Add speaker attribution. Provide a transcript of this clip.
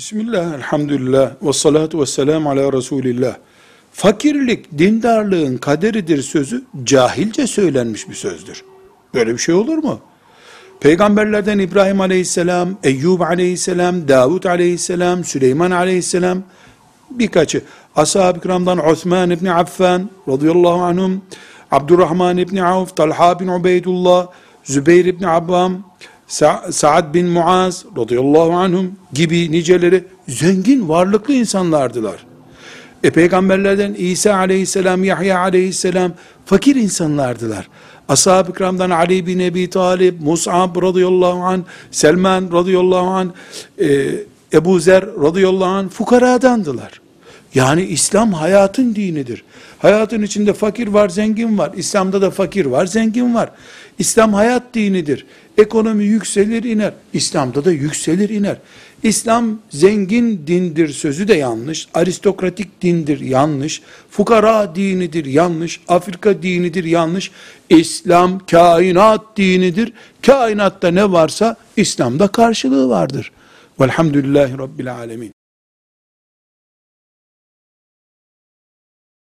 Speaker 1: Bismillah, elhamdülillah, ve salatu ve selamu ala Resulillah. Fakirlik, dindarlığın kaderidir sözü cahilce söylenmiş bir sözdür. Böyle bir şey olur mu? Peygamberlerden İbrahim aleyhisselam, Eyyub aleyhisselam, Davud aleyhisselam, Süleyman aleyhisselam, birkaçı, ashab-ı kiramdan Osman ibn Affan, radıyallahu anhum, Abdurrahman ibn Avf, Talha bin Ubeydullah, Zübeyir ibn Abbam, Sa- Sa'd bin Muaz radıyallahu anhum gibi niceleri zengin, varlıklı insanlardılar. E peygamberlerden İsa aleyhisselam, Yahya aleyhisselam fakir insanlardılar. Ashab-ı kiramdan Ali bin Ebi Talib, Mus'ab radıyallahu an, Selman radıyallahu an, e, Ebu Zer radıyallahu an fukaradandılar. Yani İslam hayatın dinidir. Hayatın içinde fakir var, zengin var. İslam'da da fakir var, zengin var. İslam hayat dinidir. Ekonomi yükselir iner. İslam'da da yükselir iner. İslam zengin dindir sözü de yanlış. Aristokratik dindir yanlış. Fukara dinidir yanlış. Afrika dinidir yanlış. İslam kainat dinidir. Kainatta ne varsa İslam'da karşılığı vardır. Velhamdülillahi Rabbil Alemin.